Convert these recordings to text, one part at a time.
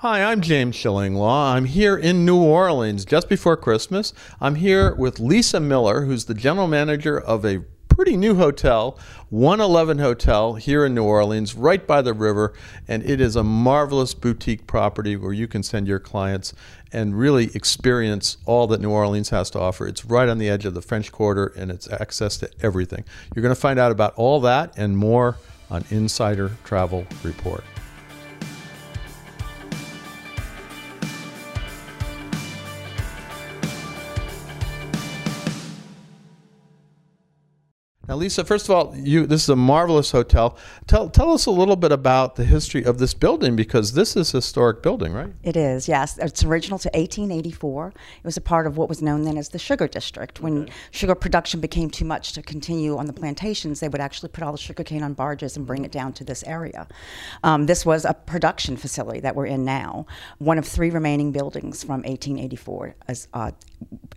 Hi, I'm James Shillinglaw. I'm here in New Orleans just before Christmas. I'm here with Lisa Miller, who's the general manager of a pretty new hotel, ONE11 Hotel here in New Orleans, right by the river. And it is a marvelous boutique property where you can send your clients and really experience all that New Orleans has to offer. It's right on the edge of the French Quarter and it's access to everything. You're going to find out about all that and more on Insider Travel Report. Now, Lisa, first of all, you this is a marvelous hotel. Tell tell us a little bit about the history of this building because this is a historic building, right? It is, yes. It's original to 1884. It was a part of what was known then as the Sugar District. When okay. sugar production became too much to continue on the plantations, they would actually put all the sugar cane on barges and bring it down to this area. Um, this was a production facility that we're in now, one of three remaining buildings from 1884 as, uh,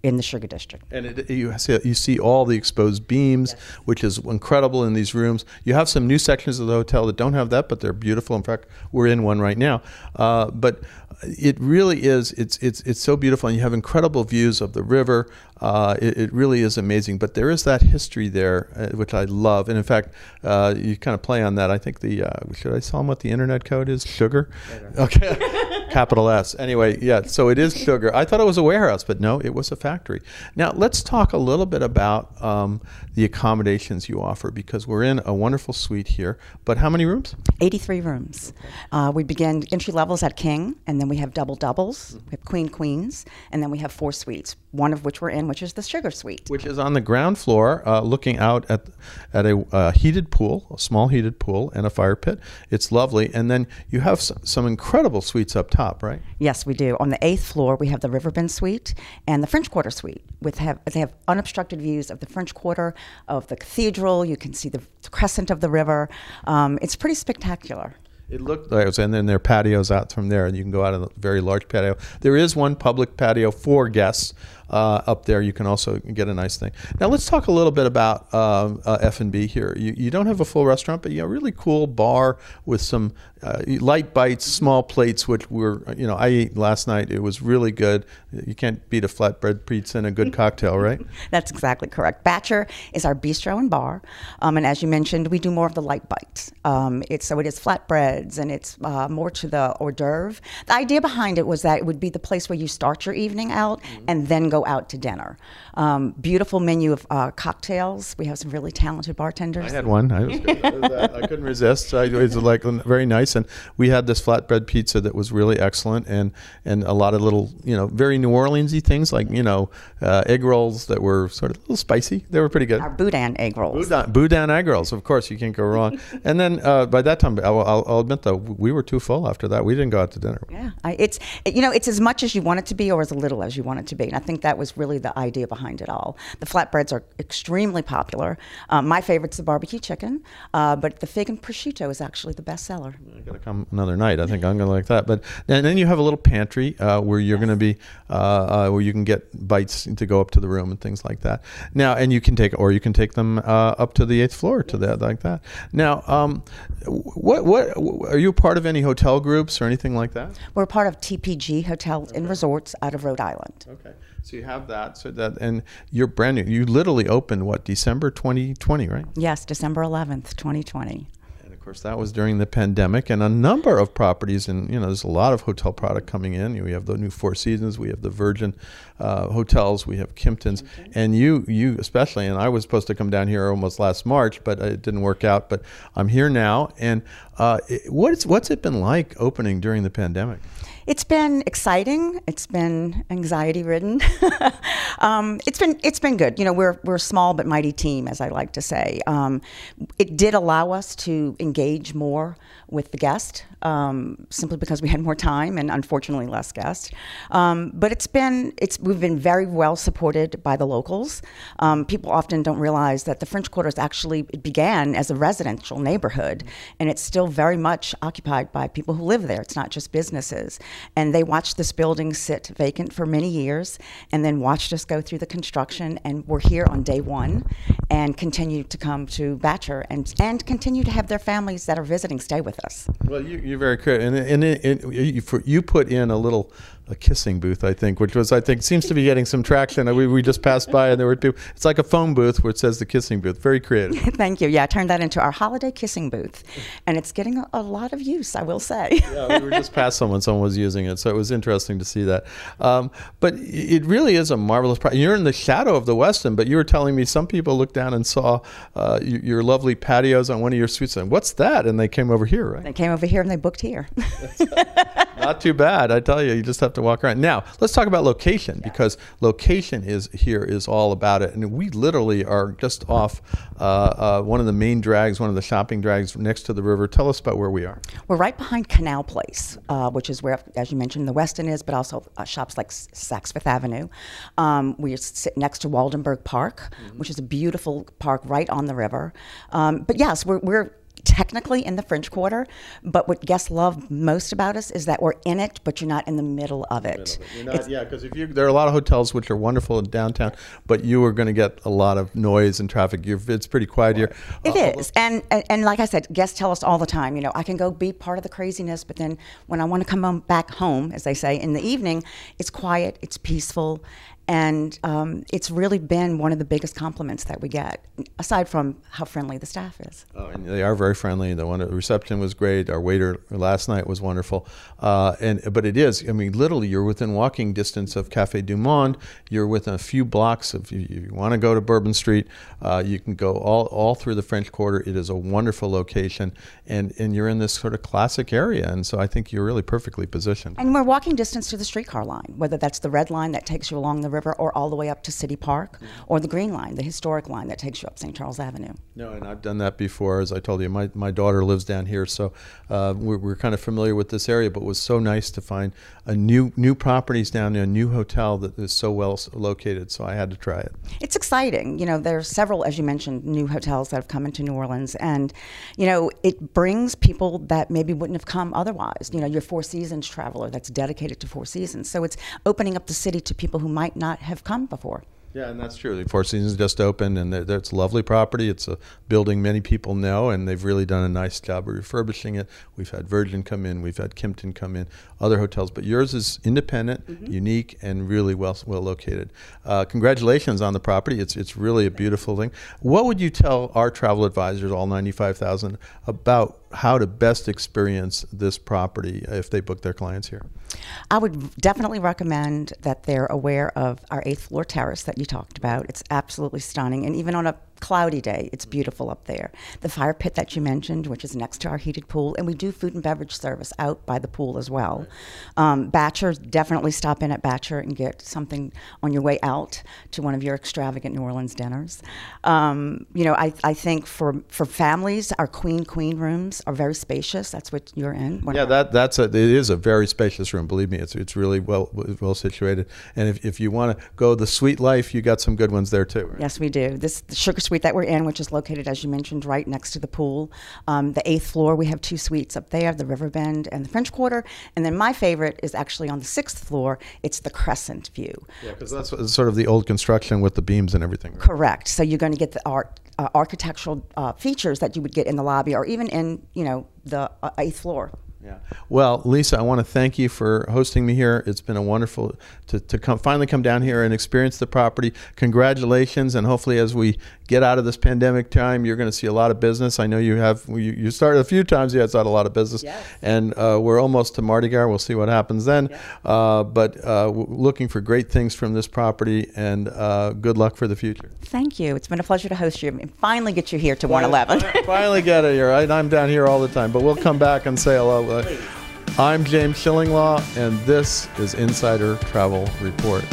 in the Sugar District. And it, you, see, you see all the exposed beams. Yes which is incredible in these rooms. You have some new sections of the hotel that don't have that, but they're beautiful. In fact, we're in one right now. Uh, but it really is. It's it's it's so beautiful, and you have incredible views of the river. Uh, it, it, really is amazing. But there is that history there, uh, which I love. And in fact, uh, you kind of play on that. I think the uh, should I tell them what the internet code is? Sugar. Okay. Capital S. Anyway, yeah. So it is sugar. I thought it was a warehouse, but no, it was a factory. Now let's talk a little bit about um, the accommodations you offer because we're in a wonderful suite here. But how many rooms? Eighty-three rooms. Uh, we begin entry levels at king, and then we have double doubles, we have queen queens, and then we have four suites. One of which we're in, which is the Sugar Suite, which is on the ground floor, uh, looking out at at a uh, heated pool, a small heated pool, and a fire pit. It's lovely, and then you have some, some incredible suites up top, right? Yes, we do. On the eighth floor, we have the Riverbend Suite and the French Quarter Suite. With have they have unobstructed views of the French Quarter, of the cathedral. You can see the crescent of the river. Um, it's pretty spectacular. It looked like it was, and then there are patios out from there, and you can go out on a very large patio. There is one public patio for guests uh, up there. You can also get a nice thing. Now let's talk a little bit about um, uh, F and B here. You, you don't have a full restaurant, but you have a really cool bar with some uh, light bites, small plates, which were you know I ate last night. It was really good. You can't beat a flatbread pizza and a good cocktail, right? That's exactly correct. Batcher is our bistro and bar, um, and as you mentioned, we do more of the light bites. Um, it's so it is flatbreads and it's uh, more to the hors d'oeuvre. The idea behind it was that it would be the place where you start your evening out mm-hmm. and then go out to dinner. Um, beautiful menu of uh, cocktails. We have some really talented bartenders. I had one. I, was, I couldn't resist. I, it was like very nice, and we had this flatbread pizza that was really excellent, and and a lot of little you know very New Orleansy things like you know uh, egg rolls that were sort of a little spicy. They were pretty good. Our boudin egg rolls. Boudin, boudin egg rolls. Of course, you can't go wrong. and then uh, by that time, I'll, I'll, I'll, admit though, we were too full after that. We didn't go out to dinner. Yeah, I, it's you know it's as much as you want it to be, or as little as you want it to be, and I think that was really the idea behind it all. The flatbreads are extremely popular. Um, my favorite's the barbecue chicken, uh, but the fig and prosciutto is actually the best seller. I got to come another night. I think I'm going to like that. But and then you have a little pantry uh, where you're yes. to be uh, uh, where you can get bites to go up to the room and things like that. Now, and you can take or you can take them uh, up to the eighth floor to that like that. Now, um, what what are you part of any hotel groups or anything like that? We're part of TPG Hotels okay. and Resorts out of Rhode Island. Okay. So you have that. So that and you're brand new. You literally opened what December 2020, right? Yes, December 11th, 2020 And of course, that was during the pandemic, and a number of properties, and you know, there's a lot of hotel product coming in. We have the new Four Seasons, we have the Virgin uh, hotels, we have Kimptons, mm-hmm. and you, you especially. And I was supposed to come down here almost last March, but it didn't work out. But I'm here now, and uh, what's what's it been like opening during the pandemic? It's been exciting. It's been anxiety ridden. um, it's been it's been good. You know, we're we're a small but mighty team, as I like to say. Um, it did allow us to engage more with the guest, um, simply because we had more time and unfortunately less guests. Um, but it's been it's we've been very well supported by the locals. Um, people often don't realize that the French Quarter Quarters actually began as a residential neighborhood, and it's still very much occupied by people who live there. It's not just businesses. And they watched this building sit vacant for many years, and then watched us go through the construction, and were here on day one, and continue to come to Batcher and and continue to have their families that are visiting stay with us. Well, you, you're very correct, and, and it, it, you, for- you put in a little a kissing booth, I think, which was I think seems to be getting some traction. We, we just passed by and there were people. It's like a phone booth where it says the kissing booth. Very creative. Thank you. Yeah, I turned that into our holiday kissing booth, and it's getting a, a lot of use, I will say. yeah, we were just past someone, someone was using it, so it was interesting to see that. Um, but it really is a marvelous. Pro- You're in the shadow of the Westin, but you were telling me some people looked down and saw uh, your lovely patios on one of your suites, and what's that? And they came over here, right? they came over here and they booked here. Not too bad, I tell you. You just have to walk around. Now, let's talk about location because location is here is all about it, and we literally are just off uh, uh, one of the main drags, one of the shopping drags next to the river. Tell us about where we are. We're right behind Canal Place, uh, which is where, as you mentioned, the Westin is, but also uh, shops like Saks Fifth Avenue. Um, we sit next to Woldenberg Park, which is a beautiful park right on the river. Um, but yes, we're, we're technically in the French Quarter, but what guests love most about us is that we're in it, but you're not in the middle of it. You're not, yeah, because if you there are a lot of hotels which are wonderful in downtown, but you are going to get a lot of noise and traffic. You're, it's pretty quiet here. It Uh, is, and, and and like I said, guests tell us all the time. You know, I can go be part of the craziness, but then when I want to come home, back home, as they say, in the evening, it's quiet, it's peaceful, and um, it's really been one of the biggest compliments that we get, aside from how friendly the staff is. Oh, and they are very friendly. The one the reception was great. Our waiter last night was wonderful. Uh, and but it is. I mean, literally, you're within walking distance of Cafe Du Monde. You're within a few blocks of. If you, you want to go to Bourbon Street, uh, you can go all all through the French Quarter. It is a wonderful location, and and you're in this sort of classic area. And so I think you're really perfectly positioned. And we're walking distance to the streetcar line, whether that's the red line that takes you along the river or all the way up to City Park, or the green line, the historic line that takes you up St. Charles Avenue. No, and I've done that before. As I told you, my, my daughter lives down here, so uh, we're, we're kind of familiar with this area. But it was so nice to find a new new properties down there, a new hotel that is so well located. So I had to try it. It's exciting. You know, there are several, as you mentioned, new hotels that have come into New Orleans, and you know, it brings people that maybe wouldn't have come otherwise. You know, your Four Seasons traveler that's dedicated to Four Seasons, so it's opening up the city to people who might not have come before. Yeah, and that's true. The Four Seasons just opened, and there- there- it's a lovely property. It's a building many people know, and they've really done a nice job of refurbishing it. We've had Virgin come in, we've had Kimpton come in, other hotels, but yours is independent, unique, and really well well located. Uh, congratulations on the property. It's it's really a beautiful thing. What would you tell our travel advisors, all ninety five thousand, about how to best experience this property if they book their clients here? I would definitely recommend that they're aware of our eighth floor terrace that you talked about. It's absolutely stunning, and even on a cloudy day, it's beautiful up there. The fire pit that you mentioned, which is next to our heated pool, and we do food and beverage service out by the pool as well. Um, Batcher, definitely stop in at Batcher and get something on your way out to one of your extravagant New Orleans dinners. Um, you know, I, I think for for families, our queen queen rooms are very spacious. That's what you're in. Yeah, that that's a it is a very spacious room. Believe me, it's it's really well well situated. And if, if you want to go the sweet life, you got some good ones there too. right? Yes, we do. This the sugar suite that we're in, which is located, as you mentioned, right next to the pool. Um, the eighth floor, we have two suites up there: the Riverbend and the French Quarter. And then my favorite is actually on the sixth floor. It's the Crescent view. Yeah, because that's sort of the old construction with the beams and everything. right? Correct. So you're going to get the art, uh, architectural uh, features that you would get in the lobby, or even in you know the uh, eighth floor. Yeah. Well, Lisa, I want to thank you for hosting me here. It's been a wonderful to, to come finally come down here and experience the property. Congratulations, and hopefully, as we get out of this pandemic time, you're going to see a lot of business. I know you have. You, you started a few times. You had a lot of business, Yes. and uh, we're almost to Mardi Gras. We'll see what happens then. Uh, but uh, w- looking for great things from this property, and uh, good luck for the future. Thank you. It's been a pleasure to host you and finally get you here to ONE11. Finally get it here. I, I'm down here all the time, but we'll come back and say hello. I'm James Shillinglaw, and this is Insider Travel Report.